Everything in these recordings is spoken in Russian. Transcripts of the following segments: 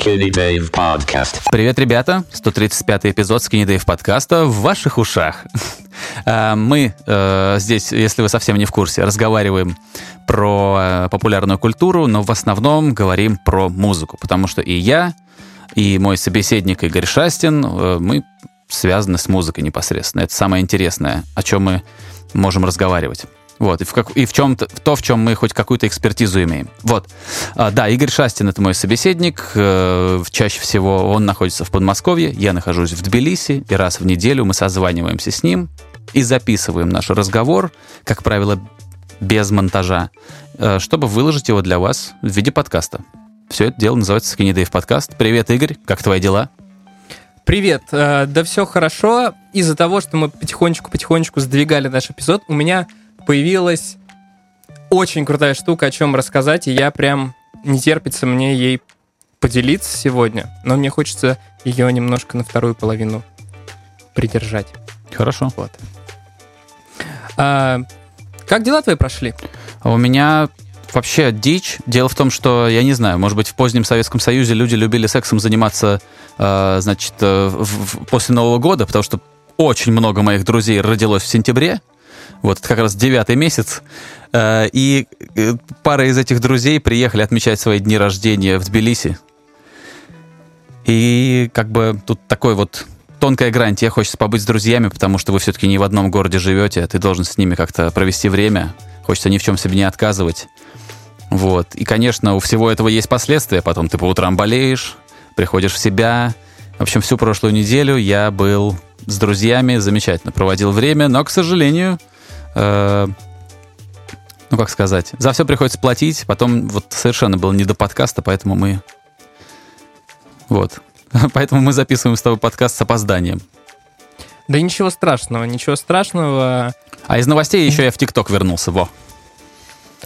Skinny Dave Podcast. Привет, ребята! 135 эпизод Skinny Dave подкаста в ваших ушах. А, Мы э, здесь, если вы совсем не в курсе, разговариваем про э, популярную культуру, но в основном говорим про музыку, потому что и я, и мой собеседник Игорь Шастин, э, мы связаны с музыкой непосредственно. Это самое интересное, о чем мы можем разговаривать. Вот, и в, как, и в чем-то, в то, в чем мы хоть какую-то экспертизу имеем. Вот. А, да, Игорь Шастин — это мой собеседник. Э, чаще всего он находится в Подмосковье, я нахожусь в Тбилиси, и раз в неделю мы созваниваемся с ним и записываем наш разговор, как правило, без монтажа, э, чтобы выложить его для вас в виде подкаста. Все это дело называется Dave подкаст. Привет, Игорь, как твои дела? Привет, э, да все хорошо. Из-за того, что мы потихонечку-потихонечку сдвигали наш эпизод, у меня появилась очень крутая штука, о чем рассказать, и я прям не терпится мне ей поделиться сегодня, но мне хочется ее немножко на вторую половину придержать. Хорошо. Вот. А, как дела твои прошли? А у меня вообще дичь. Дело в том, что, я не знаю, может быть, в позднем Советском Союзе люди любили сексом заниматься, э, значит, э, в- в- после Нового года, потому что очень много моих друзей родилось в сентябре. Вот, это как раз девятый месяц. Э, и э, пара из этих друзей приехали отмечать свои дни рождения в Тбилиси. И как бы тут такой вот тонкая грань. Тебе хочется побыть с друзьями, потому что вы все-таки не в одном городе живете, а ты должен с ними как-то провести время. Хочется ни в чем себе не отказывать. Вот. И, конечно, у всего этого есть последствия. Потом ты по утрам болеешь, приходишь в себя. В общем, всю прошлую неделю я был с друзьями, замечательно проводил время, но, к сожалению, э, ну, как сказать, за все приходится платить. Потом вот совершенно было не до подкаста, поэтому мы... Вот. Поэтому мы записываем с тобой подкаст с опозданием. Да ничего страшного, ничего страшного. А из новостей еще я в ТикТок вернулся, во.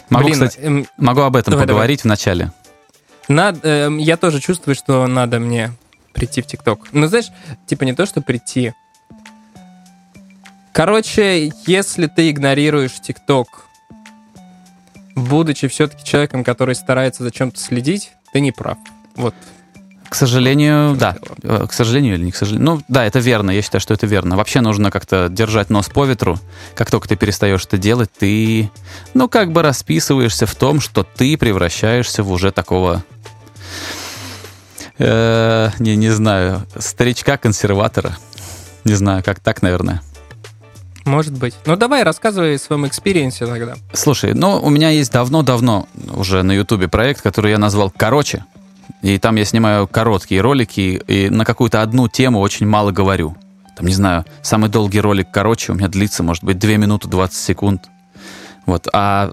Могу, Блин, кстати, эм, могу об этом давай, поговорить в начале. Надо, эм, я тоже чувствую, что надо мне прийти в ТикТок. Ну, знаешь, типа не то, что прийти. Короче, если ты игнорируешь ТикТок, будучи все-таки человеком, который старается за чем-то следить, ты не прав. Вот. К сожалению, да. Э, К сожалению или не к сожалению. Ну, да, это верно. Я считаю, что это верно. Вообще нужно как-то держать нос по ветру. Как только ты перестаешь это делать, ты, ну, как бы расписываешься в том, что ты превращаешься в уже такого, э, не, не знаю, старичка-консерватора. Не знаю, как так, наверное. Может быть. Ну, давай, рассказывай о своем experience е тогда. Слушай, ну, у меня есть давно-давно уже на Ютубе проект, который я назвал «Короче». И там я снимаю короткие ролики, и на какую-то одну тему очень мало говорю. Там, не знаю, самый долгий ролик «Короче» у меня длится, может быть, 2 минуты 20 секунд. Вот, а,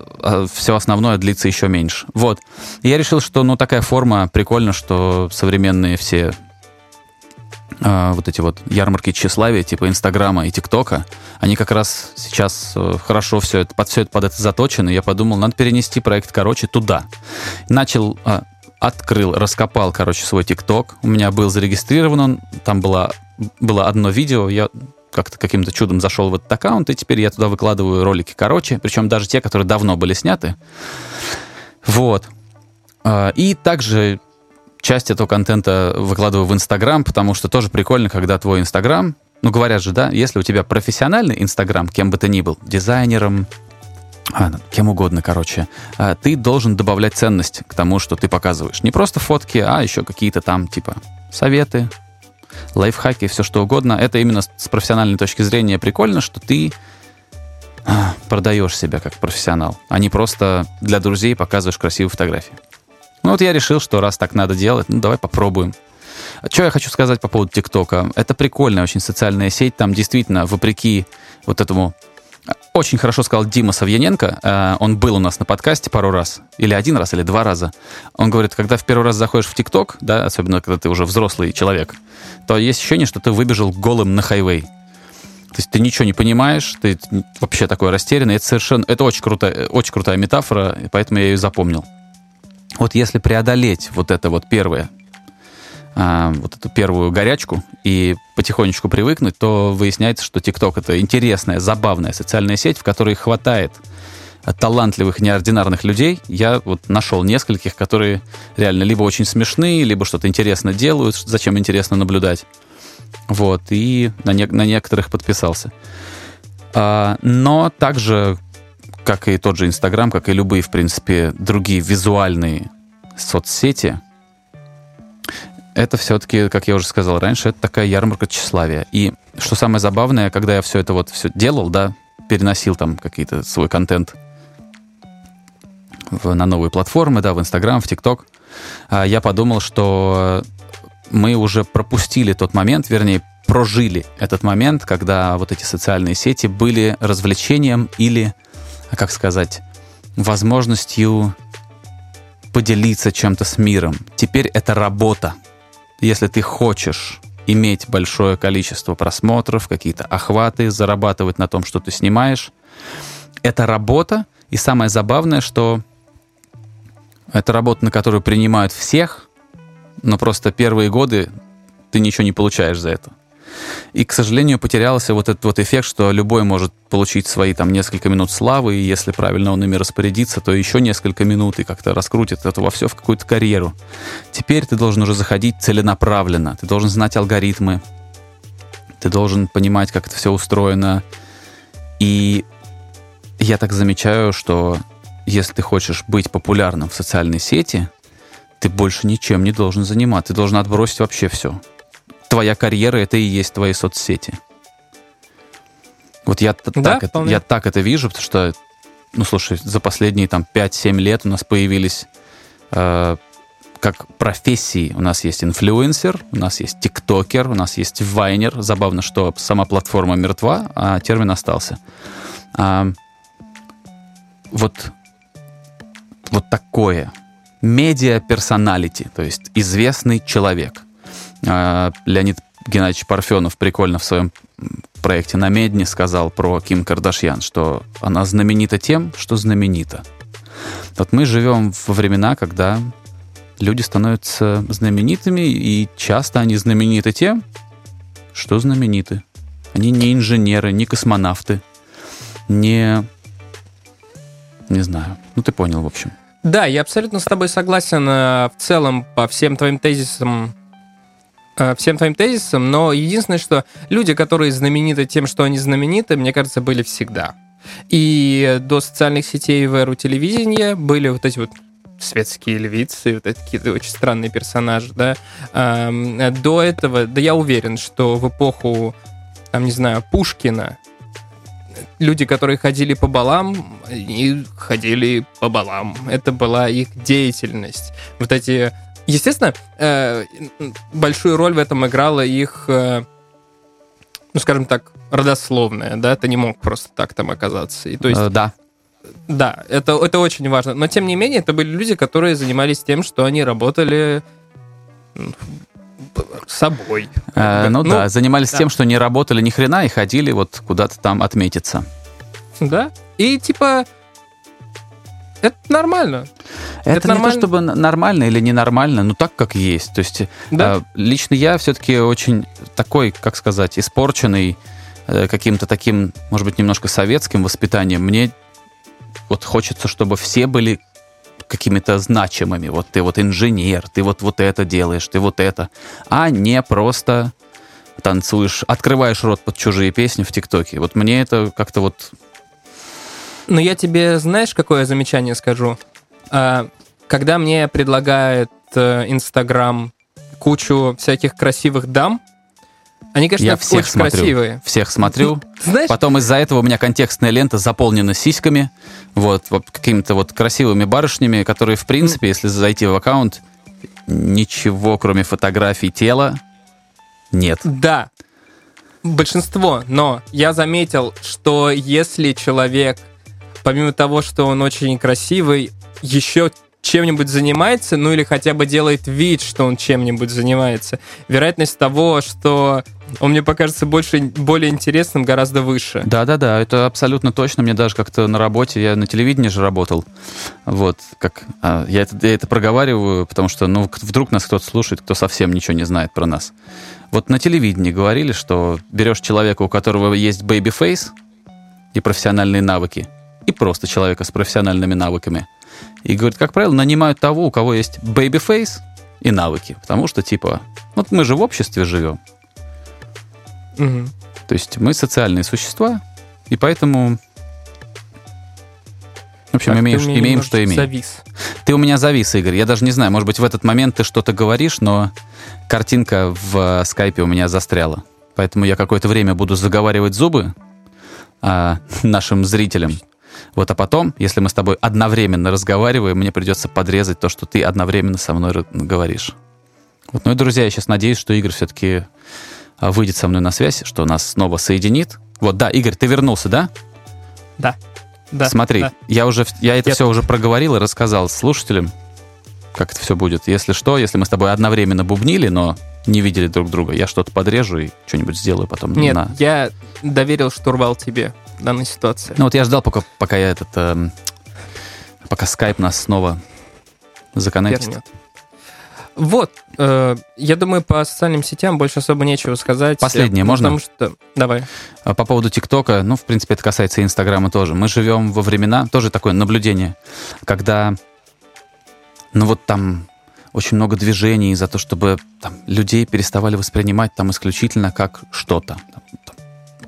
все основное длится еще меньше. Вот. И я решил, что, ну, такая форма прикольно, что современные все а, вот эти вот ярмарки тщеславия, типа Инстаграма и ТикТока, они как раз сейчас э, хорошо все это, под все это под это заточено. Я подумал, надо перенести проект, короче, туда. Начал, а, открыл, раскопал, короче, свой ТикТок. У меня был зарегистрирован он, там было, было одно видео, я как-то каким-то чудом зашел в этот аккаунт, и теперь я туда выкладываю ролики короче, причем даже те, которые давно были сняты. Вот. А, И также часть этого контента выкладываю в Инстаграм, потому что тоже прикольно, когда твой Инстаграм, ну, говорят же, да, если у тебя профессиональный Инстаграм, кем бы ты ни был, дизайнером, а, ну, кем угодно, короче, а, ты должен добавлять ценность к тому, что ты показываешь. Не просто фотки, а еще какие-то там, типа, советы, лайфхаки, все что угодно. Это именно с- профессиональной точки зрения прикольно, что ты а, продаешь себя как профессионал, а не просто для друзей показываешь красивые фотографии. Ну вот я решил, что раз так надо делать, ну давай попробуем. Что я хочу сказать по поводу ТикТока? Это прикольная очень социальная сеть. Там действительно, вопреки вот этому... Очень хорошо сказал Дима Савьяненко. э, Он был у нас на подкасте пару раз. Или один раз, или два раза. Он говорит, когда в первый раз заходишь в ТикТок, да, особенно когда ты уже взрослый человек, то есть ощущение, что ты выбежал голым на хайвей. То есть ты ничего не понимаешь, ты вообще такой растерянный. Это совершенно... Это очень крутая, очень крутая метафора, поэтому я ее запомнил. Вот если преодолеть вот это вот первое, а, вот эту первую горячку и потихонечку привыкнуть, то выясняется, что ТикТок это интересная, забавная социальная сеть, в которой хватает талантливых, неординарных людей, я вот нашел нескольких, которые реально либо очень смешные, либо что-то интересно делают, зачем интересно наблюдать. Вот, и на, не, на некоторых подписался. А, но также, как и тот же Инстаграм, как и любые, в принципе, другие визуальные соцсети, это все-таки, как я уже сказал раньше, это такая ярмарка тщеславия. И что самое забавное, когда я все это вот все делал, да, переносил там какие-то свой контент в, на новые платформы, да, в Инстаграм, в ТикТок, а, я подумал, что мы уже пропустили тот момент, вернее, прожили этот момент, когда вот эти социальные сети были развлечением или, как сказать, возможностью поделиться чем-то с миром. Теперь это работа. Если ты хочешь иметь большое количество просмотров, какие-то охваты, зарабатывать на том, что ты снимаешь, это работа. И самое забавное, что это работа, на которую принимают всех, но просто первые годы ты ничего не получаешь за это. И, к сожалению, потерялся вот этот вот эффект, что любой может получить свои там несколько минут славы, и если правильно он ими распорядится, то еще несколько минут и как-то раскрутит это во все в какую-то карьеру. Теперь ты должен уже заходить целенаправленно, ты должен знать алгоритмы, ты должен понимать, как это все устроено. И я так замечаю, что если ты хочешь быть популярным в социальной сети, ты больше ничем не должен заниматься. Ты должен отбросить вообще все твоя карьера это и есть твои соцсети. Вот я, да, так, это, я так это вижу, потому что, ну, слушай, за последние там 5-7 лет у нас появились э, как профессии. У нас есть инфлюенсер, у нас есть тиктокер, у нас есть вайнер. Забавно, что сама платформа мертва, а термин остался. А, вот, вот такое. Медиа-персоналити, то есть известный человек – Леонид Геннадьевич Парфенов прикольно в своем проекте «На медне» сказал про Ким Кардашьян, что она знаменита тем, что знаменита. Вот мы живем во времена, когда люди становятся знаменитыми, и часто они знамениты тем, что знамениты. Они не инженеры, не космонавты, не... Не знаю. Ну, ты понял, в общем. Да, я абсолютно с тобой согласен э, в целом по всем твоим тезисам всем твоим тезисам, но единственное, что люди, которые знамениты тем, что они знамениты, мне кажется, были всегда. И до социальных сетей в эру телевидения были вот эти вот светские львицы, вот такие очень странные персонажи, да. До этого, да я уверен, что в эпоху, там, не знаю, Пушкина, люди, которые ходили по балам, и ходили по балам. Это была их деятельность. Вот эти Естественно, э, большую роль в этом играла их, э, ну, скажем так, родословная, да, ты не мог просто так там оказаться. И, то есть, э, да. Да, это, это очень важно. Но, тем не менее, это были люди, которые занимались тем, что они работали собой. Э, ну, ну да, занимались да. тем, что не работали ни хрена и ходили вот куда-то там отметиться. Да. И типа это нормально. Это, это не нормально. то, чтобы нормально или ненормально, но так, как есть. То есть да. э, лично я все-таки очень такой, как сказать, испорченный э, каким-то таким, может быть, немножко советским воспитанием. Мне вот хочется, чтобы все были какими-то значимыми. Вот ты вот инженер, ты вот, вот это делаешь, ты вот это. А не просто танцуешь, открываешь рот под чужие песни в ТикТоке. Вот мне это как-то вот но я тебе, знаешь, какое замечание скажу? А, когда мне предлагает э, Инстаграм кучу всяких красивих дам, они, конечно, я всех очень смотрю, красивые. Всех смотрю. Знаешь? Потом из-за этого у меня контекстная лента заполнена сиськами, вот, вот какими-то вот красивыми барышнями, которые, в принципе, если зайти в аккаунт, ничего, кроме фотографий тела, нет. Да, большинство, но я заметил, что если человек помимо того, что он очень красивый, еще чем-нибудь занимается, ну или хотя бы делает вид, что он чем-нибудь занимается, вероятность того, что он мне покажется больше, более интересным, гораздо выше. Да-да-да, это абсолютно точно. Мне даже как-то на работе, я на телевидении же работал, вот, как, а, я, это, я это проговариваю, потому что, ну, вдруг нас кто-то слушает, кто совсем ничего не знает про нас. Вот на телевидении говорили, что берешь человека, у которого есть face и профессиональные навыки, и просто человека с профессиональными навыками. И говорит, как правило, нанимают того, у кого есть baby-face и навыки. Потому что, типа, вот мы же в обществе живем. Мгм. То есть мы социальные существа, и поэтому... В общем, Так, имеешь, имеем, что имеем. Завис. Ты у меня завис, Игорь. Я даже не знаю, может быть, в этот момент ты что-то говоришь, но картинка в э, скайпе у меня застряла. Поэтому я какое-то время буду заговаривать зубы а, нашим зрителям. Вот, а потом, если мы с тобой одновременно разговариваем, мне придется подрезать то, что ты одновременно со мной говоришь. Вот, ну и, друзья, я сейчас надеюсь, что Игорь все-таки а, выйдет со мной на связь, что нас снова соединит. Вот, да, Игорь, ты вернулся, да? Да. Да. Смотри, да. я уже я это Я все уже проговорил и рассказал слушателям, как это все будет. Если что, если мы с тобой одновременно бубнили, но не видели друг друга, я что-то подрежу и что-нибудь сделаю потом. Нет, на- я доверил штурвал тебе данной ситуации. Ну вот я ждал, пока, пока я этот, эм, пока скайп нас снова законнектит. Вот, э, я думаю, по социальным сетям больше особо нечего сказать. Последнее, Э, можно? Потому что... Давай. А По поводу ТикТока, ну, в принципе, это касается и Инстаграма тоже. Мы живем во времена, тоже такое наблюдение, когда, ну вот там очень много движений за то, чтобы там, людей переставали воспринимать там исключительно как что-то.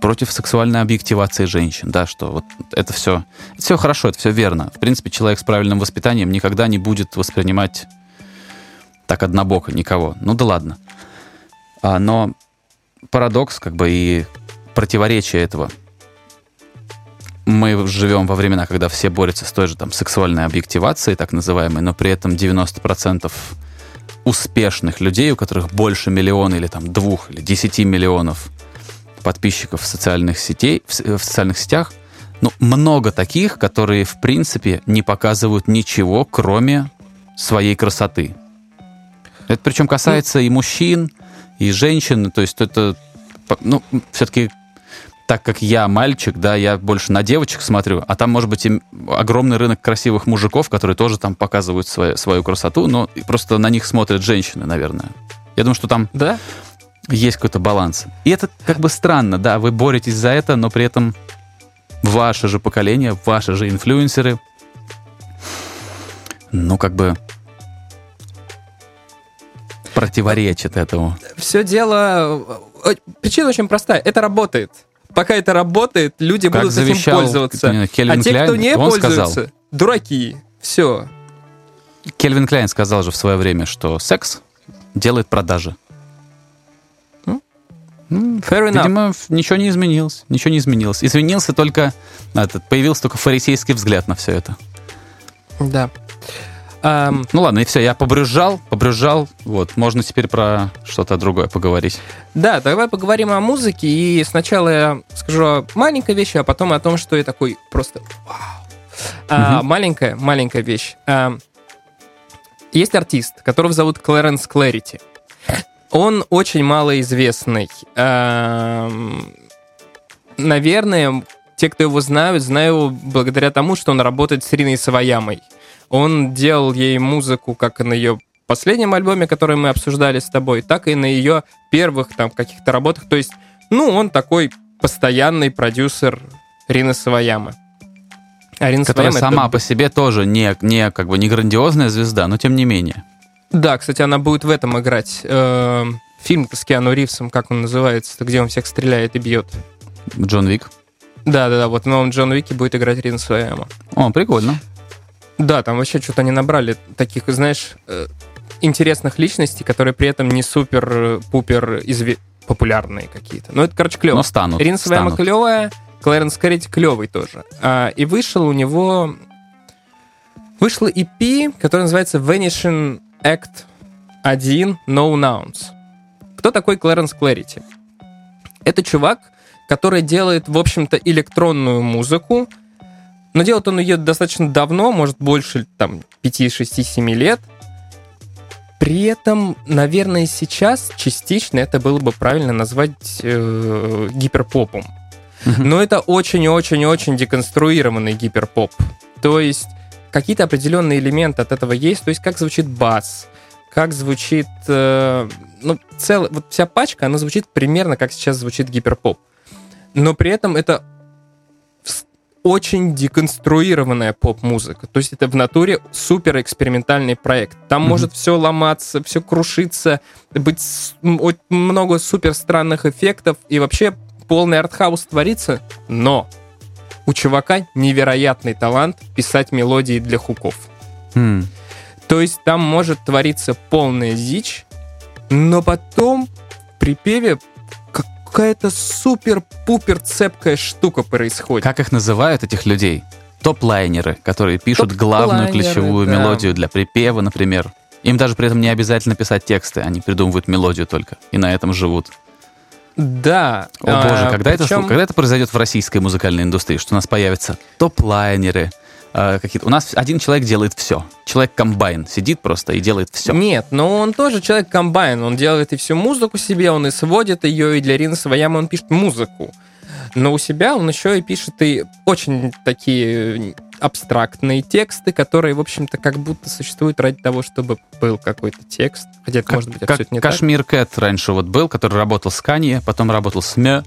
Против сексуальной объективации женщин, да, что вот это все, все хорошо, это все верно. В принципе, человек с правильным воспитанием никогда не будет воспринимать так однобоко никого. Ну да ладно. А, но парадокс, как бы, и противоречие этого. Мы живем во времена, когда все борются с той же там сексуальной объективацией, так называемой, но при этом 90% успешных людей, у которых больше миллиона или там двух или десяти миллионов подписчиков в социальных сетей, в, в социальных сетях, ну, много таких, которые, в принципе, не показывают ничего, кроме своей красоты. Это причем касается и мужчин, и женщин. То есть это, ну, все-таки так как я мальчик, да, я больше на девочек смотрю, а там, может быть, и огромный рынок красивых мужиков, которые тоже там показывают свою, свою красоту, но просто на них смотрят женщины, наверное. Я думаю, что там Да? Есть какой-то баланс. И это как бы странно, да, вы боретесь за это, но при этом ваше же поколение, ваши же инфлюенсеры, ну, как бы противоречат этому. Все дело... э, Причина очень простая. Это работает. Пока это работает, люди Как будут этим завещал пользоваться. не Кельвин а те, Кляйн, кто не он пользуется, сказал. дураки. Все. Кельвин Кляйн сказал же в свое время, что секс делает продажи. Ну, Fair enough. Видимо, ничего не изменилось. Ничего не изменилось. Изменился только этот, появился только фарисейский взгляд на все это. Да. Ам, Ну ладно, и все, я побрюзжал, побрюзжал. Вот, можно теперь про что-то другое поговорить. Да, давай поговорим о музыке. И сначала я скажу о маленькой вещи, а потом о том, что я такой просто вау. А, Мгм. маленькая, маленькая вещь. А, есть артист, которого зовут Клэренс Клэрити. Он очень малоизвестный. Ам, наверное, те, кто его знают, знают его благодаря тому, что он работает с Риной Саваямой. Он делал ей музыку как на ее последнем альбоме, который мы обсуждали с тобой, так и на ее первых там каких-то работах. То есть, ну, он такой постоянный продюсер Рины Саваямы. А Рина Которая Саваяма сама это- по себе тоже не, не, как бы, не грандиозная звезда, но тем не менее. Да, кстати, она будет в этом играть. Э, Фильм с Киану Ривзом, как он называется, где он всех стреляет и бьет. Джон Вик. Да-да-да, вот в новом Джон Уике будет играть Рина Саваяма. О, прикольно. Да, там вообще что-то они набрали таких, знаешь, э, интересных личностей, которые при этом не супер-пупер изве- популярные какие-то. Ну, это, короче, клево. Но станут. Ирина Саваяма станут. клевая, Клэренс Кэррити клевый тоже. А, и вышел у него... Вышло EP, который называется Vanishing Act 1 No Nouns. Кто такой Клэренс Клэрити? Это чувак, который делает, в общем-то, электронную музыку, но делает он ее достаточно давно, может, больше там 5, 6, 7 лет. При этом, наверное, сейчас частично это было бы правильно назвать э, гиперпопом. Но это очень-очень-очень деконструированный гиперпоп. То есть какие-то определенные элементы от этого есть. То есть как звучит бас, как звучит... э, ну, целая... Вот вся пачка, она звучит примерно как сейчас звучит гиперпоп. Но при этом это... очень деконструированная поп-музыка. То есть это в натуре супер экспериментальный проект. Там mm-hmm. может все ломаться, все крушиться, быть много супер странных эффектов и вообще полный артхаус творится. Но у чувака невероятный талант писать мелодии для хуков. Mm. То есть там может твориться полная дичь, но потом в припеве какая-то супер-пупер цепкая штука происходит. Как их называют, этих людей? Топ-лайнеры, которые пишут главную ключевую да. мелодию для припева, например. Им даже при этом не обязательно писать тексты, они придумывают мелодию только, и на этом живут. Да. О боже, а, когда, причем... это, когда это произойдет в российской музыкальной индустрии, что у нас появятся топ-лайнеры, э, какие-то. У нас один человек делает все. Человек-комбайн сидит просто и делает все. Нет, но он тоже человек-комбайн. Он делает и всю музыку себе, он и сводит ее, и для Рины Свояма он пишет музыку. Но у себя он еще и пишет и очень такие абстрактные тексты, которые, в общем-то, как будто существуют ради того, чтобы был какой-то текст. Хотя это, как, может быть, как не Кашмир Кэт раньше вот был, который работал с Канье, потом работал с Мё,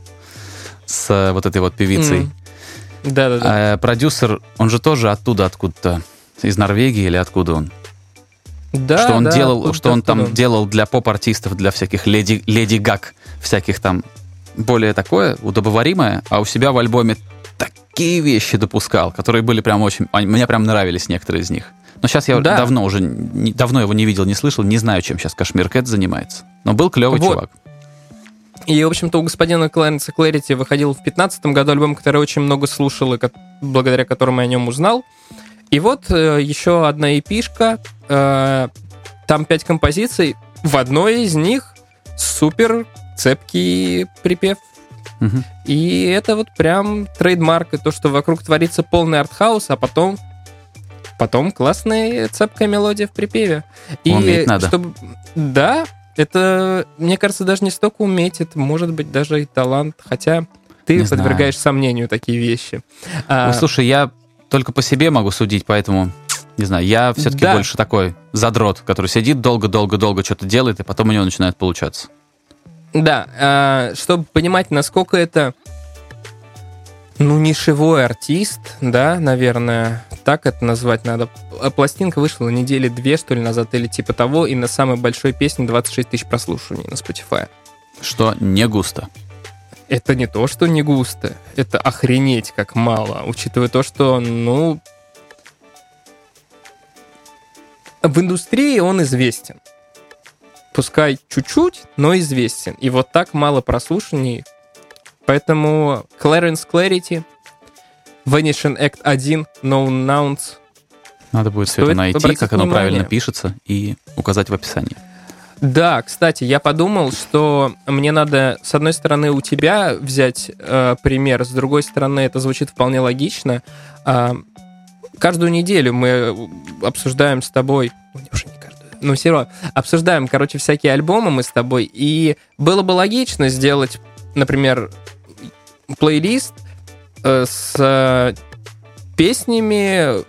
с э, вот этой вот певицей. Mm. Да, да, да. А продюсер, он же тоже оттуда, откуда-то, из Норвегии или откуда он? Да, что он да, делал, что он там делал для поп-артистов, для всяких леди, леди гак, всяких там более такое удобоваримое, а у себя в альбоме такие вещи допускал, которые были прям очень, мне прям нравились некоторые из них. Но сейчас я да. давно уже, не, давно его не видел, не слышал, не знаю, чем сейчас Кашмир Кэт занимается. Но был клевый вот. чувак. И, в общем-то, у господина Кларенса Клэрити выходил в 2015 году альбом, который очень много слушал, и благодаря которому я о нем узнал. И вот э, еще одна эпишка. Э, там пять композиций. В одной из них супер цепкий припев. Угу. И это вот прям trademark, и то, что вокруг творится полный артхаус, а потом потом классная цепкая мелодия в припеве. И Уметь надо. чтобы да, это, мне кажется, даже не столько уметь, это может быть даже и талант, хотя ты не подвергаешь знаю. сомнению такие вещи. А, слушай, я только по себе могу судить, поэтому не знаю, я все-таки да. больше такой задрот, который сидит долго-долго-долго что-то делает, и потом у него начинает получаться. Да, а, чтобы понимать, насколько это ну, нишевой артист, да, наверное, так это назвать надо. А пластинка вышла на неделе две, что ли, назад, или типа того, и на самой большой песне 26 тысяч прослушиваний на Spotify. Что не густо. Это не то, что не густо, это охренеть как мало, учитывая то, что, ну, в индустрии он известен. Пускай чуть-чуть, но известен. И вот так мало прослушаний Поэтому Clarence Clarity, Vanishing Act 1, No Nouns. Надо будет все это найти, как оно правильно пишется, и указать в описании. Да, кстати, я подумал, что мне надо, с одной стороны, у тебя взять э, пример, с другой стороны, это звучит вполне логично. Э, каждую неделю мы обсуждаем с тобой, уже но все равно, обсуждаем, короче, всякие альбомы мы с тобой, и было бы логично сделать, например, плейлист э, с э, песнями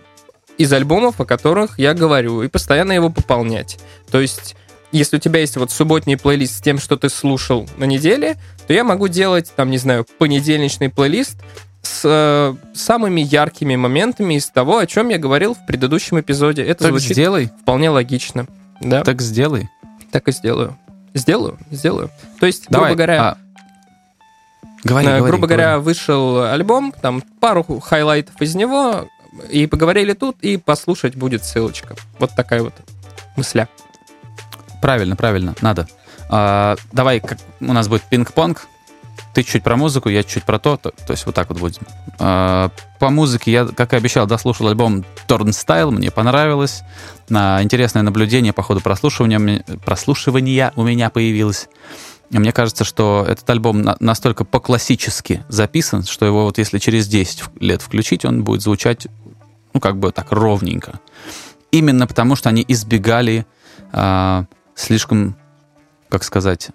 из альбомов, о которых я говорю, и постоянно его пополнять. То есть, если у тебя есть вот субботний плейлист с тем, что ты слушал на неделе, то я могу делать, там, не знаю, понедельничный плейлист с э, самыми яркими моментами из того, о чем я говорил в предыдущем эпизоде. Это так звучит сделай. вполне логично. Да? Так сделай. Так и сделаю. Сделаю, сделаю. То есть, Давай, грубо говоря, а Говори, э, говори, грубо говоря, говори. вышел альбом, там пару хайлайтов из него, и поговорили тут, и послушать будет ссылочка. Вот такая вот мысля. Правильно, правильно, надо. А, давай, как, у нас будет пинг-понг. Ты чуть про музыку, я чуть про то, то, то есть вот так вот будем. А, по музыке я, как и обещал, дослушал альбом Turnstile, мне понравилось. А, интересное наблюдение по ходу прослушивания, прослушивания у меня появилось. Мне кажется, что этот альбом настолько по-классически записан, что его вот если через 10 лет включить, он будет звучать, ну, как бы так ровненько. Именно потому, что они избегали а, слишком, как сказать,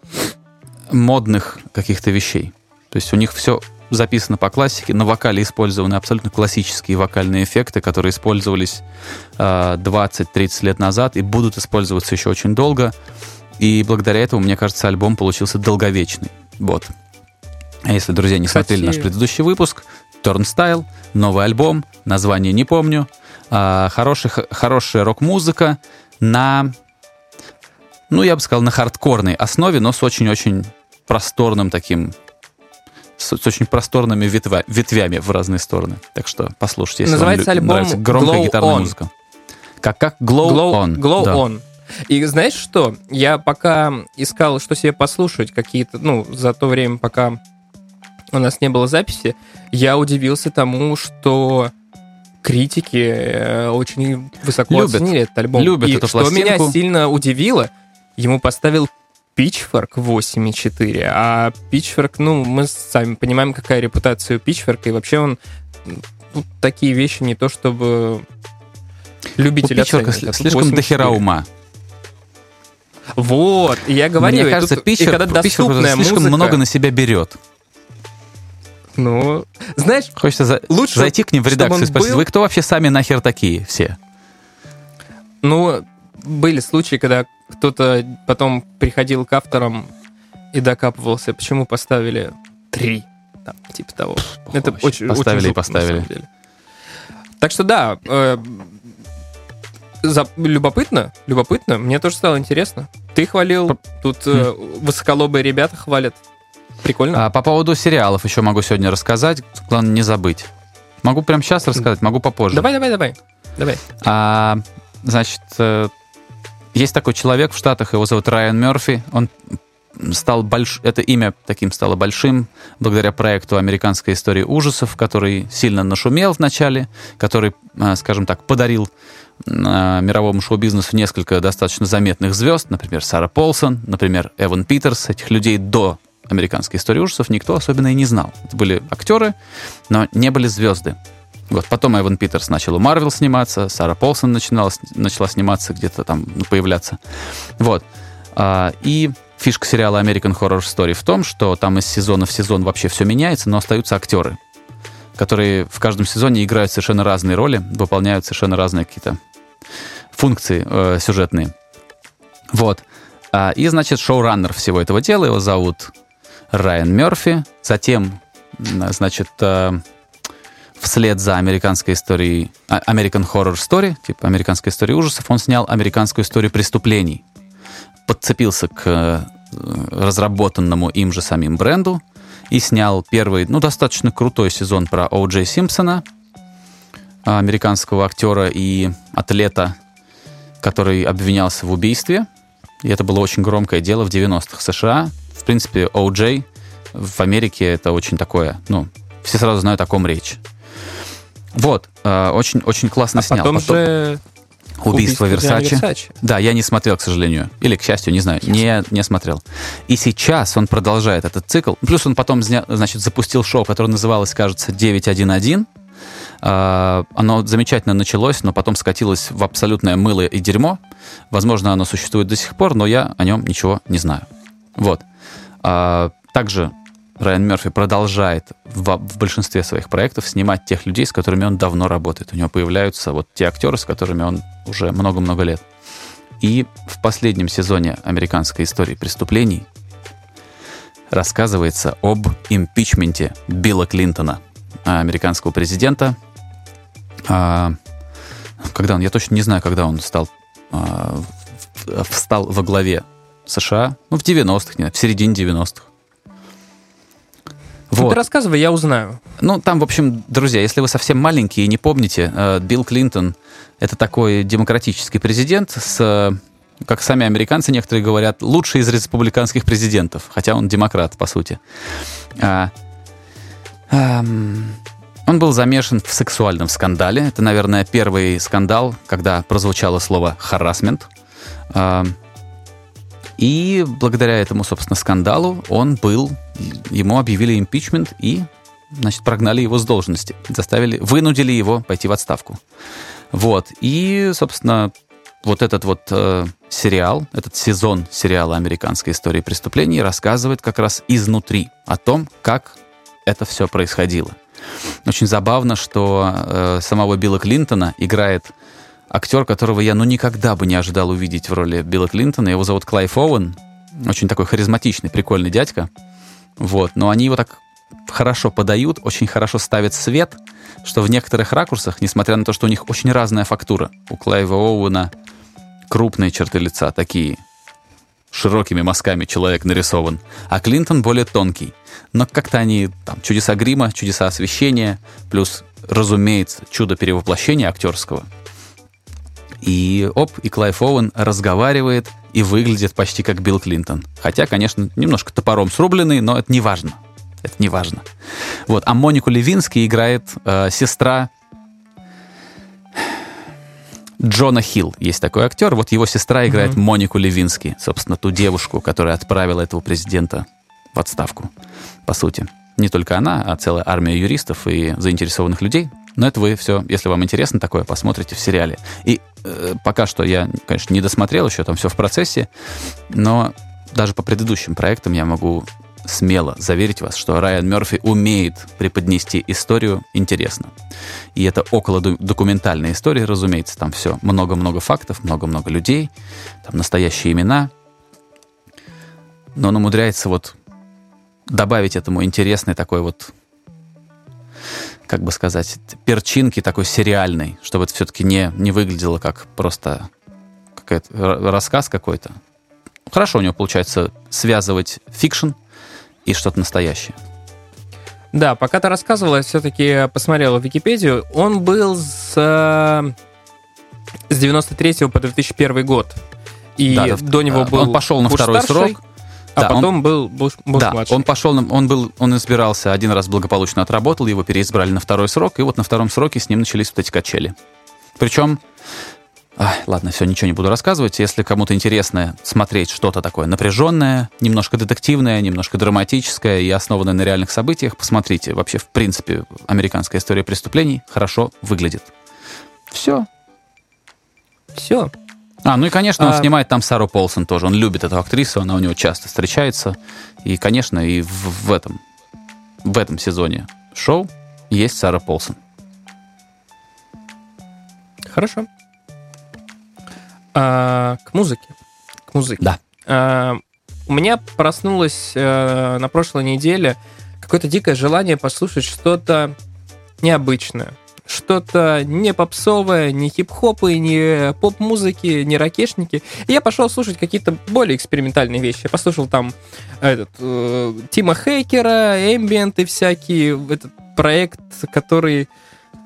модных каких-то вещей. То есть у них все записано по классике, на вокале использованы абсолютно классические вокальные эффекты, которые использовались э, 20-30 лет назад и будут использоваться еще очень долго. И благодаря этому, мне кажется, альбом получился долговечный. Вот. А если, друзья, не Кстати- смотрели наш предыдущий выпуск, Turnstile, новый альбом, название не помню, а, хороший, хорошая рок-музыка на, ну, я бы сказал, на хардкорной основе, но с очень-очень просторным таким, с, с очень просторными ветва- ветвями в разные стороны. Так что послушайте, если Называется вам альбом нравится громкая Glow гитарная On. музыка. Как, как? Glow, Glow, On. Glow да. On. И знаешь что? Я пока искал, что себе послушать, какие-то, ну, за то время, пока у нас не было записи, я удивился тому, что критики э, очень высоко Любят. оценили этот альбом. Любят И эту что меня пластинку. сильно удивило, ему поставил Pitchfork 8,4, а Pitchfork, ну, мы сами понимаем, какая репутация у Pitchfork, и вообще он ну, такие вещи не то чтобы У любитель Питчерка оценивает, а тут слишком 8,4. дохера ума. Вот, я говорю, Мне и кажется, тут- и Питчер, когда Питчер доступная слишком музыка, много на себя берет. ну, знаешь, Хочется за- Лучше, зайти к ним в редакцию и спросить, был. вы кто вообще сами нахер такие все? ну, были случаи, когда кто-то потом приходил к авторам и докапывался, почему поставили три, там, типа того. Это вообще. очень, Поставили очень и жутко, поставили. на самом деле. Так что да, э, за- любопытно, любопытно. Мне тоже стало интересно. Ты хвалил, тут э, высоколобые ребята хвалят. Прикольно. А, по поводу сериалов еще могу сегодня рассказать. Главное не забыть. Могу прямо сейчас рассказать, могу попозже. Давай, давай, давай. Давай. А, значит, э, есть такой человек в Штатах, его зовут Райан Мерфи. Он стал больш... Это имя таким стало большим благодаря проекту «Американская история ужасов», который сильно нашумел в начале, который, э, скажем так, подарил э, мировому шоу-бизнесу несколько достаточно заметных звезд, например, Сара Полсон, например, Эван Питерс. Этих людей до «Американской истории ужасов» никто особенно и не знал. Это были актеры, но не были звезды. Вот, потом Эван Питерс начал у Марвел сниматься, Сара Полсон начинала, начала сниматься где-то там, ну, появляться. Вот. А, и фишка сериала American Horror Story в том, что там из сезона в сезон вообще все меняется, но остаются актеры, которые в каждом сезоне играют совершенно разные роли, выполняют совершенно разные какие-то функции э, сюжетные. Вот. А, и, значит, шоураннер всего этого дела, его зовут Райан Мерфи. Затем, значит, э, вслед за американской историей, а, American Horror Story, типа американская история ужасов, он снял американскую историю преступлений. Подцепился к э, разработанному им же самим бренду и снял первый, ну, достаточно крутой сезон про О. Джей Симпсона, американского актера и атлета, который обвинялся в убийстве. И это было очень громкое дело в 90-х США. В принципе, О. Джей в Америке это очень такое, ну, все сразу знают, о ком речь. Вот, э, очень, очень классно А снял. потом же убийство, Дианы Версачи. Да, я не смотрел, к сожалению. Или, к счастью, не знаю. Не, не смотрел. И сейчас он продолжает этот цикл. Плюс он потом, значит, запустил шоу, которое называлось, кажется, 911. А, Оно замечательно началось, но потом скатилось в абсолютное мыло и дерьмо. Возможно, оно существует до сих пор, но я о нем ничего не знаю. Вот. А, Также Райан Мерфи продолжает в, в большинстве своих проектов снимать тех людей, с которыми он давно работает. У него появляются вот те актеры, с которыми он уже много-много лет. И в последнем сезоне американской истории преступлений рассказывается об импичменте Билла Клинтона, а, американского президента. А, Когда он, я точно не знаю, когда он стал, а, встал во главе США. Ну, в 90-х, не в середине 90-х. Ну, Вот. Ты рассказывай, я узнаю. Ну, там, в общем, друзья, если вы совсем маленькие и не помните, э, Билл Клинтон — это такой демократический президент с, э, как сами американцы некоторые говорят, лучший из республиканских президентов, хотя он демократ, по сути. А, ам, он был замешан в сексуальном скандале. Это, наверное, первый скандал, когда прозвучало слово «харасмент». И благодаря этому, собственно, скандалу он был, ему объявили импичмент и, значит, прогнали его с должности, заставили, вынудили его пойти в отставку. Вот. И, собственно, вот этот вот э, сериал, этот сезон сериала «Американская история преступлений» рассказывает как раз изнутри о том, как это все происходило. Очень забавно, что э, самого Билла Клинтона играет актер, которого я ну никогда бы не ожидал увидеть в роли Билла Клинтона. Его зовут Клайв Оуэн. Очень такой харизматичный, прикольный дядька. Вот. Но они его так хорошо подают, очень хорошо ставят свет, что в некоторых ракурсах, несмотря на то, что у них очень разная фактура, у Клайва Оуэна крупные черты лица, такие широкими мазками человек нарисован, а Клинтон более тонкий. Но как-то они, там, чудеса грима, чудеса освещения, плюс, разумеется, чудо перевоплощения актерского. И оп, и Клайв Оуэн разговаривает и выглядит почти как Билл Клинтон. Хотя, конечно, немножко топором срубленный, но это не важно. Это не важно. Вот. А Монику Левински играет э, сестра Джона Хилл. Есть такой актер. Вот его сестра играет mm-hmm. Монику Левински. Собственно, ту девушку, которая отправила этого президента в отставку, по сути. Не только она, а целая армия юристов и заинтересованных людей. Но это вы все, если вам интересно такое, посмотрите в сериале. И пока что я, конечно, не досмотрел еще, там все в процессе, но даже по предыдущим проектам я могу смело заверить вас, что Райан Мерфи умеет преподнести историю интересно. И это около документальная история, разумеется, там все много-много фактов, много-много людей, там настоящие имена. Но он умудряется вот добавить этому интересный такой вот как бы сказать, перчинки такой сериальной, чтобы это все-таки не, не выглядело как просто какой-то рассказ какой-то. Хорошо у него получается связывать fiction и что-то настоящее. Да, пока ты рассказывала, я все-таки посмотрел в Википедию. Он был с, э, с 93 по 2001 год. И да, до него э, был Он пошел на второй старший, срок. А да, потом он, был Буш, Буш да, младший. он пошел, он был, он избирался один раз благополучно отработал, его переизбрали на второй срок, и вот на втором сроке с ним начались вот эти качели. Причем Ах, ладно, все, ничего не буду рассказывать. Если кому-то интересно смотреть что-то такое напряженное, немножко детективное, немножко драматическое и основанное на реальных событиях, посмотрите. Вообще, в принципе, американская история преступлений хорошо выглядит. Все. Все. А, ну и, конечно, он а... снимает там Сару Полсон тоже. Он любит эту актрису, она у него часто встречается. И, конечно, и в, в этом в этом сезоне шоу есть Сара Полсон. Хорошо. А, к музыке. К музыке. Да. А, у меня проснулось а, на прошлой неделе какое-то дикое желание послушать что-то необычное. Что-то не попсовое, не хип-хопы, не поп-музыки, не ракешники. И я пошел слушать какие-то более экспериментальные вещи. Я послушал там этот, э, Тима Хейкера, эмбиенты всякие, этот проект, который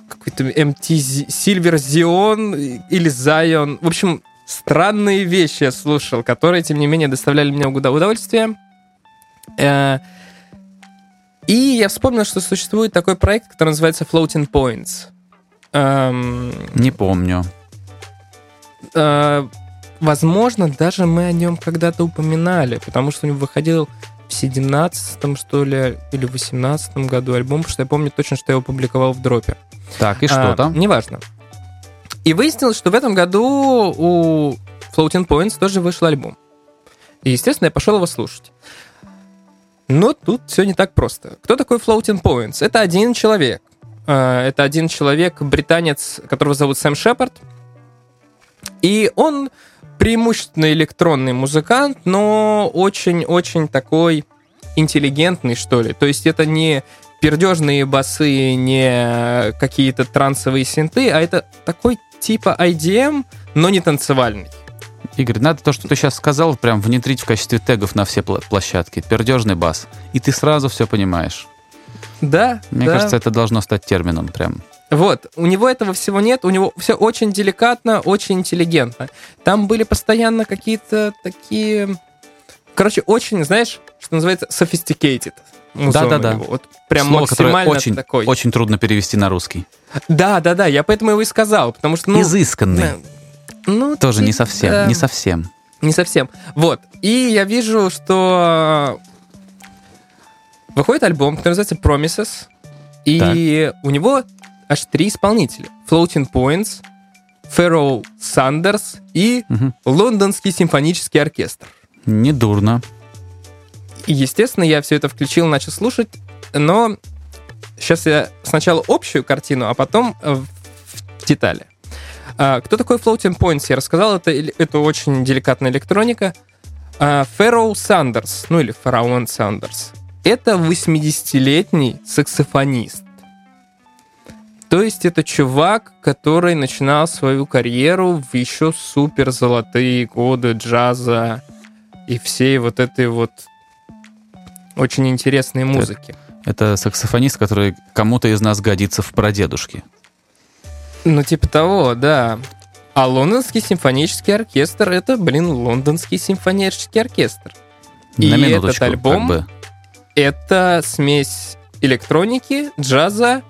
какой-то MT Silver Zion или Zion. В общем, странные вещи я слушал, которые, тем не менее, доставляли мне удовольствие. Э, и я вспомнил, что существует такой проект, который называется Floating Points. Эм, Не помню. Э, возможно, даже мы о нем когда-то упоминали, потому что у него выходил в 17-м, что ли, или в 18-м году альбом, потому что я помню точно, что я его публиковал в дропе. Так, и что а, там? Неважно. И выяснилось, что в этом году у Floating Points тоже вышел альбом. И, естественно, я пошел его слушать. Но тут все не так просто. Кто такой Floating Points? Это один человек. А, это один человек, британец, которого зовут Сэм Шепард. И он преимущественно электронный музыкант, но очень-очень такой интеллигентный, что ли. То есть это не пердежные басы, не какие-то трансовые синты, а это такой типа IDM, но не танцевальный. Игорь, надо то, что ты сейчас сказал, прям внедрить в качестве тегов на все площадки. Пердежный бас. И ты сразу все понимаешь. Да. Мне да. кажется, это должно стать термином прям. Вот, у него этого всего нет, у него все очень деликатно, очень интеллигентно. Там были постоянно какие-то такие... Короче, очень, знаешь, что называется, sophisticated. Да-да-да. Вот прям Слово, максимально очень, такой. Очень трудно перевести на русский. Да-да-да, я поэтому его и сказал, потому что... Ну, Изысканный. Ну, Тоже не совсем, да. не совсем. Не совсем. Вот. И я вижу, что выходит альбом, который называется Promises, и так. у него аж три исполнителя. Floating Points, Фэрроу Сандерс и угу. Лондонский симфонический оркестр. Недурно. И, естественно, я все это включил, начал слушать, но сейчас я сначала общую картину, а потом в детали. А, кто такой Floating Points? Я рассказал, это, это очень деликатная электроника. Фэрроу Сандерс, ну или Фараон Сандерс. Это 80-летний саксофонист. То есть это чувак, который начинал свою карьеру в еще супер золотые годы джаза и всей вот этой вот очень интересной музыки. Это саксофонист, который кому-то из нас годится в прадедушке. Ну, типа того, да. А лондонский симфонический оркестр — это, блин, лондонский симфонический оркестр. И На этот альбом как бы. — это смесь электроники, джаза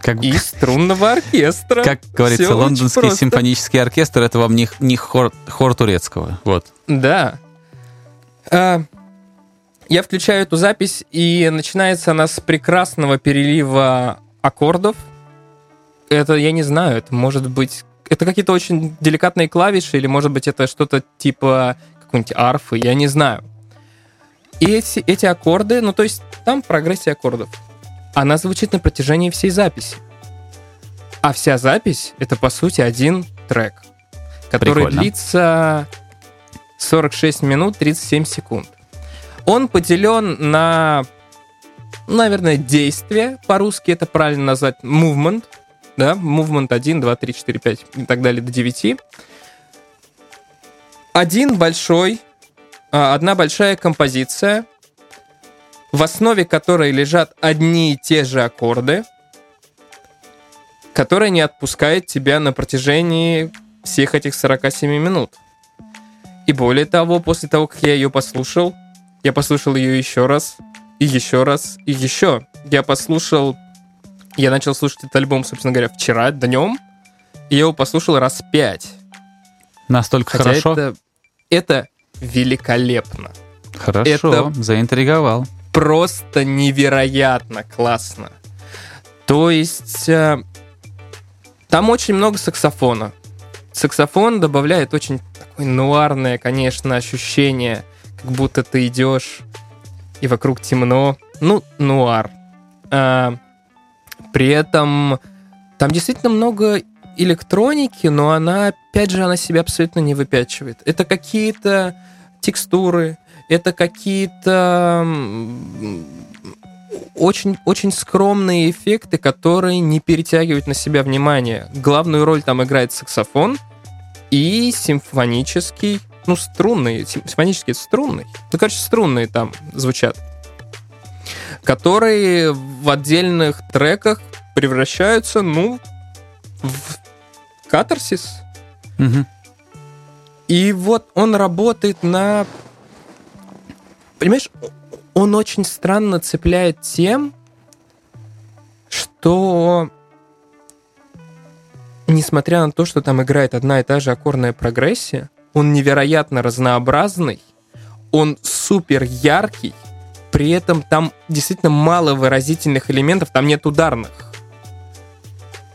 Как, и струнного оркестра. как говорится, очень лондонский симфонический оркестр это вам не, не хор, хор турецкого. Вот. Да. А, я включаю эту запись, и начинается она с прекрасного перелива аккордов. Это, я не знаю, это может быть... Это какие-то очень деликатные клавиши, или, может быть, это что-то типа какой-нибудь арфы, я не знаю. И эти, эти аккорды, ну, то есть там прогрессия аккордов. Она звучит на протяжении всей записи. А вся запись — это, по сути, один трек, который Прикольно. длится 46 минут 37 секунд. Он поделен на, наверное, действия. По-русски это правильно назвать movement. Да, movement 1, 2, 3, 4, 5 и так далее до 9. Один большой, а, одна большая композиция, в основе которой лежат одни и те же аккорды, которая не отпускает тебя на протяжении всех этих 47 минут. И более того, после того, как я ее послушал, я послушал ее еще раз, и еще раз, и еще. Я послушал... Я начал слушать этот альбом, собственно говоря, вчера днем, и я его послушал раз пять. Настолько Хотя хорошо. это, это великолепно. Хорошо, это- заинтриговал. Просто невероятно классно. То есть э, там очень много саксофона. Саксофон добавляет очень такое нуарное, конечно, ощущение, как будто ты идешь и вокруг темно. Ну, нуар. А, при этом там действительно много электроники, но она, опять же, она себя абсолютно не выпячивает. Это какие-то текстуры, это какие-то очень, очень скромные эффекты, которые не перетягивают на себя внимание. Главную роль там играет саксофон и симфонический, ну, струнный, сим- симфонический это струнный. Ну, короче, струнные там звучат. Которые в отдельных треках превращаются, ну, в катарсис. Мгм. И вот он работает на... Понимаешь, он очень странно цепляет тем, что несмотря на то, что там играет одна и та же аккордная прогрессия, он невероятно разнообразный, он супер яркий, при этом там действительно мало выразительных элементов, там нет ударных.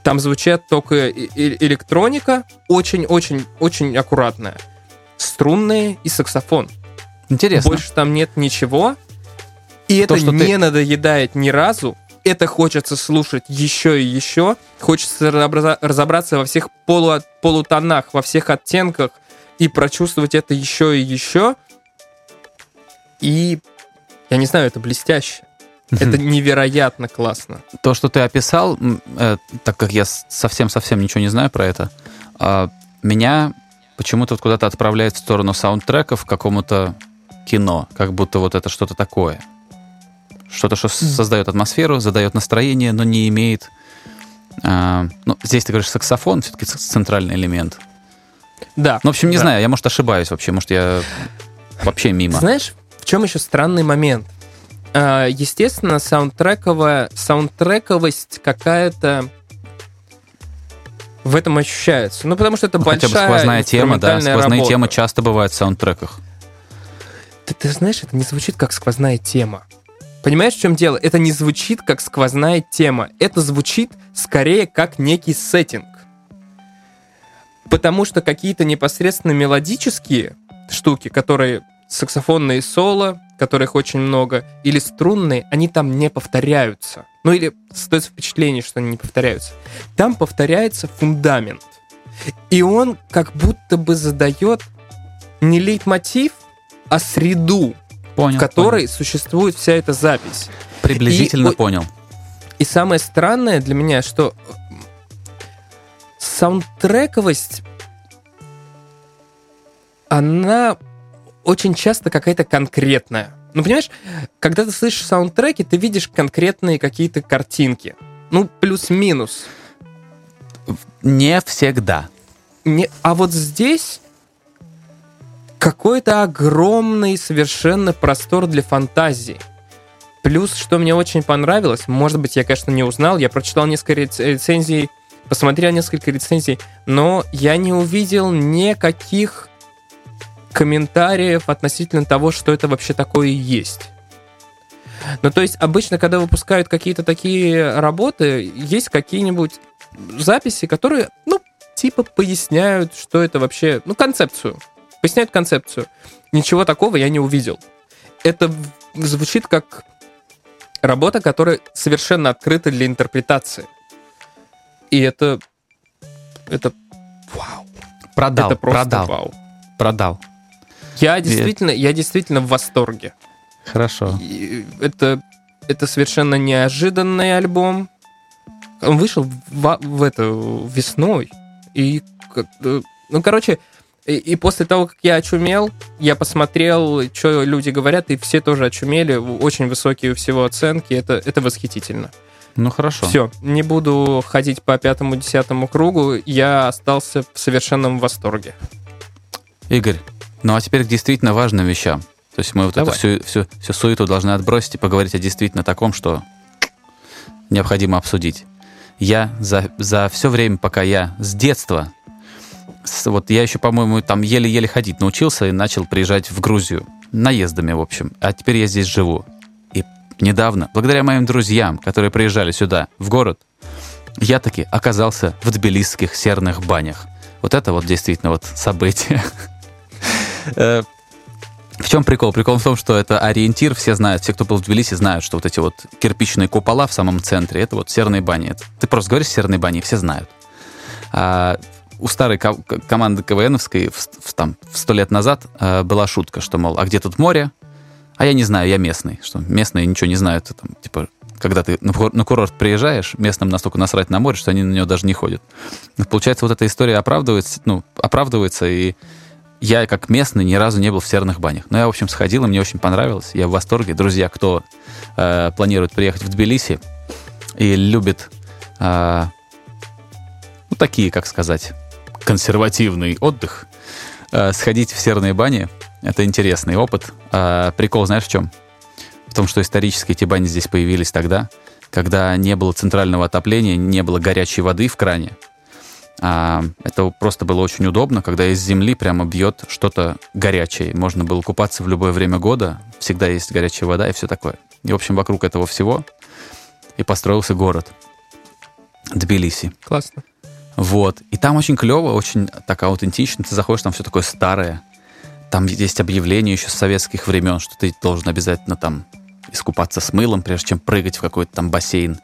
Там звучат только электроника, очень-очень-очень аккуратная, струнные и саксофон. Интересно. Больше там нет ничего. И То, это что не ты- надоедает ни разу. Это хочется слушать еще и еще. Хочется разобра- разобраться во всех полу- полутонах, во всех оттенках и прочувствовать это еще и еще. И я не знаю, это блестяще. Это невероятно классно. То, что ты описал, э, так как я совсем-совсем ничего не знаю про это, а, меня почему-то вот куда-то отправляет в сторону саундтреков к какому-то кино, как будто вот это что-то такое. Что-то, что создает атмосферу, задает настроение, но не имеет... а, ну, здесь ты говоришь саксофон, все-таки центральный элемент. Да. Ну, в общем, не Да. знаю, я, может, ошибаюсь вообще, может, я вообще мимо. Знаешь, чем еще странный момент? А, Естественно, саундтрековая, саундтрековость какая-то в этом ощущается. Ну, потому что это Ну, хотя большая бы сквозная тема, да, сквозные работа. темы часто бывают в саундтреках. Ты, ты знаешь, это не звучит как сквозная тема. Понимаешь, в чем дело? Это не звучит как сквозная тема. Это звучит скорее как некий сеттинг. Потому что какие-то непосредственно мелодические штуки, которые саксофонные соло, которых очень много, или струнные, они там не повторяются. Ну или стоит впечатление, что они не повторяются. Там повторяется фундамент. И он как будто бы задает не лейтмотив, а среду, Понял. в которой существует вся эта запись. понял. Приблизительно И- понял. И самое странное для меня, что саундтрековость, она очень часто какая-то конкретная. Ну, понимаешь, когда ты слышишь саундтреки, ты видишь конкретные какие-то картинки. Ну, плюс-минус. Не всегда. Не, а вот здесь какой-то огромный совершенно простор для фантазии. Плюс, что мне очень понравилось, может быть, я, конечно, не узнал, я прочитал несколько рец- рецензий, посмотрел несколько рецензий, но я не увидел никаких комментариев относительно того, что это вообще такое есть. Ну, то есть, обычно, когда выпускают какие-то такие работы, есть какие-нибудь записи, которые, ну, типа поясняют, что это вообще, ну, концепцию. Поясняют концепцию. Ничего такого я не увидел. Это звучит как работа, которая совершенно открыта для интерпретации. И это... Это... Вау. Продал, это просто продал, вау. продал. Я действительно, я действительно в восторге. Хорошо. И это, это совершенно неожиданный альбом. Он вышел в, в это весной. И, э, ну, короче, и, и после того, как я очумел, я посмотрел, что люди говорят, и все тоже очумели. Очень высокие у всего оценки. Это, это восхитительно. Ну хорошо. Все, не буду ходить по пятому-десятому кругу. Я остался в совершенном восторге. Игорь, ну а теперь к действительно важным вещам. То есть мы вот Давай. эту всю, всю, всю суету должны отбросить и поговорить о действительно таком, что необходимо обсудить. Я за, за все время, пока я с детства, с- вот я еще, по-моему, там еле-еле ходить научился и начал приезжать в Грузию. Наездами, в общем. А теперь я здесь живу. И недавно, благодаря моим друзьям, которые приезжали сюда, в город, я таки оказался в тбилисских серных банях. Вот это вот действительно вот событие. Э, В чем прикол? Прикол в том, что это ориентир, все знают, все, кто был в Тбилиси, знают, что вот эти вот кирпичные купола в самом центре, это вот серные бани. Ты просто говоришь серные бани, все знают. А у старой ко- команды КВНовской в, в- там, сто лет назад э, была шутка, что, мол, а где тут море? А я не знаю, я местный. Что местные ничего не знают. Там, типа, когда ты на на курорт приезжаешь, местным настолько насрать на море, что они на него даже не ходят. Получается, вот эта история оправдывается, ну, оправдывается, и я, как местный, ни разу не был в серных банях. Но я, в общем, сходил, и мне очень понравилось. Я в восторге. Друзья, кто э, планирует приехать в Тбилиси и любит, э, ну, такие, как сказать, консервативный отдых, э, сходить в серные бани, это интересный опыт. А прикол, знаешь, в чем? В том, что исторически эти бани здесь появились тогда, когда не было центрального отопления, не было горячей воды в кране. А, это просто было очень удобно, когда из земли прямо бьет что-то горячее. Можно было купаться в любое время года, всегда есть горячая вода и все такое. И, в общем, вокруг этого всего и построился город. Тбилиси. Классно. Вот. И там очень клево, очень так аутентично. Ты заходишь, там все такое старое. Там есть объявление еще с советских времен, что ты должен обязательно там искупаться с мылом, прежде чем прыгать в какой-то там бассейн.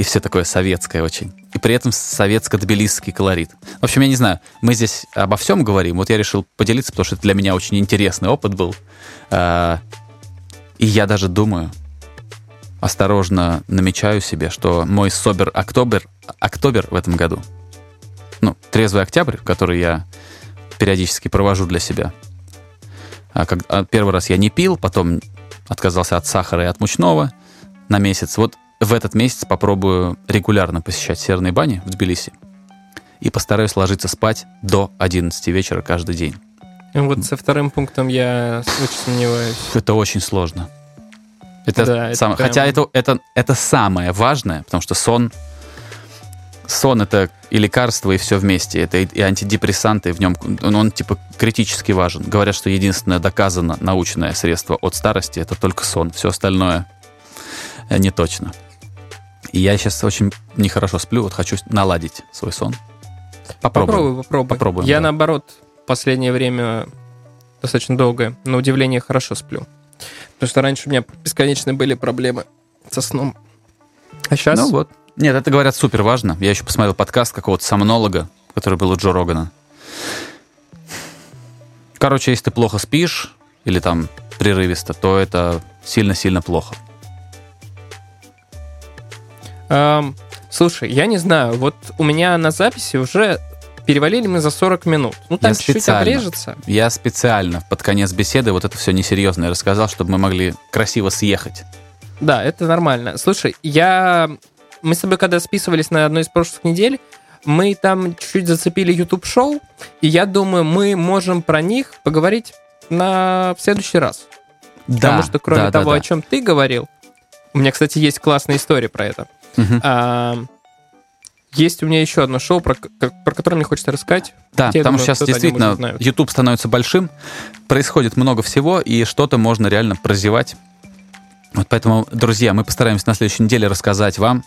И все такое советское очень. И при этом советско-тбилисский колорит. В общем, я не знаю, мы здесь обо всем говорим. Вот я решил поделиться, потому что это для меня очень интересный опыт был. А, И я даже думаю, осторожно намечаю себе, что мой собер октобер, октобер в этом году, ну, трезвый октябрь, который я периодически провожу для себя. А как, а первый раз я не пил, потом отказался от сахара и от мучного на месяц. Вот в этот месяц попробую регулярно посещать серные бани в Тбилиси и постараюсь ложиться спать до 11 вечера каждый день. Вот со вторым пунктом я очень сомневаюсь. Это очень сложно. Это Да, это сам- прям- Хотя это, это, это самое важное, потому что сон... Сон — это и лекарство, и все вместе. Это и, и антидепрессанты в нем. Он, он, типа критически важен. Говорят, что единственное доказано научное средство от старости — это только сон. Все остальное э, не точно. И я сейчас очень нехорошо сплю, вот хочу наладить свой сон. Попробуем. Попробуй, попробуй. Попробуем, Я, да. наоборот, последнее время достаточно долгое, на удивление, хорошо сплю. Потому что раньше у меня бесконечно были проблемы со сном. А сейчас... Ну вот. Нет, это говорят супер важно. Я еще посмотрел подкаст какого-то сомнолога, который был у Джо Рогана. Короче, если ты плохо спишь, или там прерывисто, то это сильно-сильно плохо. Эм, слушай, я не знаю, вот у меня на записи уже перевалили мы за 40 минут. Ну, там чуть-чуть обрежется. Я специально под конец беседы вот это все несерьезное рассказал, чтобы мы могли красиво съехать. Да, это нормально. Слушай, я... Мы с тобой когда списывались на одной из прошлых недель, мы там чуть-чуть зацепили YouTube-шоу, и я думаю, мы можем про них поговорить на в следующий раз. Потому что кроме да, да, того, да. о чем ты говорил, у меня, кстати, есть классная история про это. А, есть у меня еще одно шоу, про, про которое мне хочется рассказать. Да, Хотя, потому что сейчас действительно. YouTube становится большим, происходит много всего, и что-то можно реально прозевать. Вот поэтому, друзья, мы постараемся на следующей неделе рассказать вам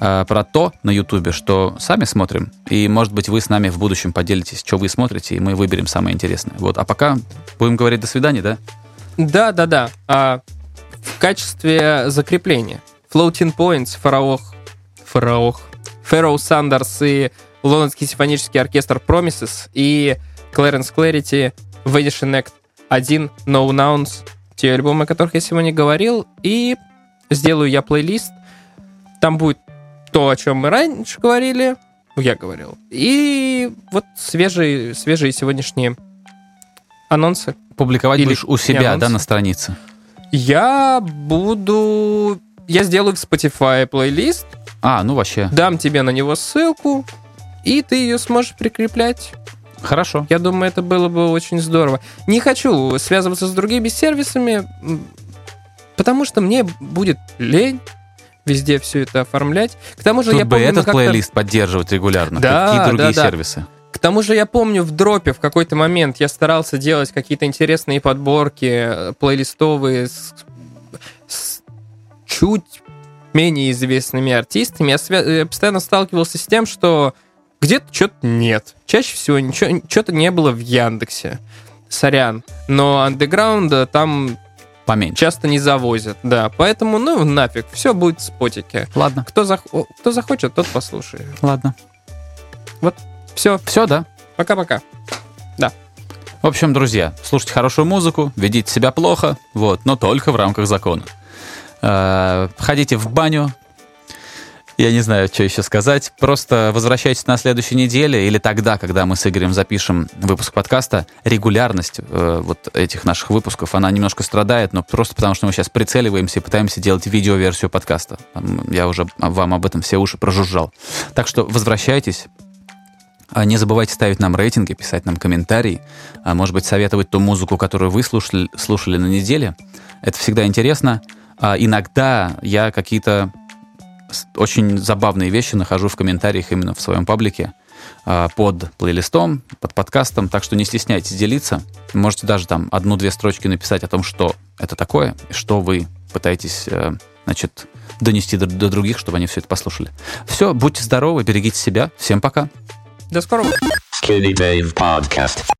э, про то на YouTube, что сами смотрим. И, может быть, вы с нами в будущем поделитесь, что вы смотрите, и мы выберем самое интересное. Вот. А пока будем говорить до свидания, да? Да, да, да. А, в качестве закрепления Floating Points, Фараох, Фараох, Фэрроу Сандерс и Лондонский симфонический оркестр Promises и Clarence Clarity Vanishing Act 1 No Nouns, те альбомы, о которых я сегодня говорил, и сделаю я плейлист. Там будет то, о чем мы раньше говорили, ну, я говорил, и вот свежие, свежие сегодняшние анонсы. Публиковать Или будешь у себя, анонс. да, на странице? Я буду... Я сделаю в Spotify плейлист, А, ну вообще. дам тебе на него ссылку, и ты ее сможешь прикреплять. Хорошо. Я думаю, это было бы очень здорово. Не хочу связываться с другими сервисами, потому что мне будет лень везде все это оформлять. К тому же Тут я бы помню, этот плейлист поддерживать регулярно. Да, Какие другие да, да. сервисы? К тому же я помню в дропе в какой-то момент я старался делать какие-то интересные подборки э, плейлистовые с чуть менее известными артистами. Я, свя- я постоянно сталкивался с тем, что где-то что-то нет. Чаще всего ничего, что-то не было в Яндексе. Сорян. Но андеграунда там Поменьше. часто не завозят. Да, поэтому, ну, нафиг, все будет в спотике. Ладно, Кто, зах- кто захочет, тот послушает. ладно. Все, Все, да? пока-пока. В общем, друзья, слушайте хорошую музыку, ведите себя плохо, вот, но только в рамках закона. Э, Ходите в баню. Я не знаю, что еще сказать. Просто возвращайтесь на следующей неделе или тогда, когда мы с Игорем запишем выпуск подкаста. Регулярность э, вот этих наших выпусков, она немножко страдает, но просто потому, что мы сейчас прицеливаемся и пытаемся делать видеоверсию подкаста. Я уже вам об этом все уши прожужжал. Так что возвращайтесь, а Не забывайте ставить нам рейтинги, писать нам комментарии, а может быть, советовать ту музыку, которую вы слушали, слушали на неделе. Это всегда интересно. А иногда я какие-то очень забавные вещи нахожу в комментариях именно в своем паблике а, под плейлистом, под подкастом, так что не стесняйтесь делиться. Можете даже там одну-две строчки написать о том, что это такое, и что вы пытаетесь, э, значит, донести до, до других, чтобы они все это послушали. Все, будьте здоровы, берегите себя. Всем пока. До скорого.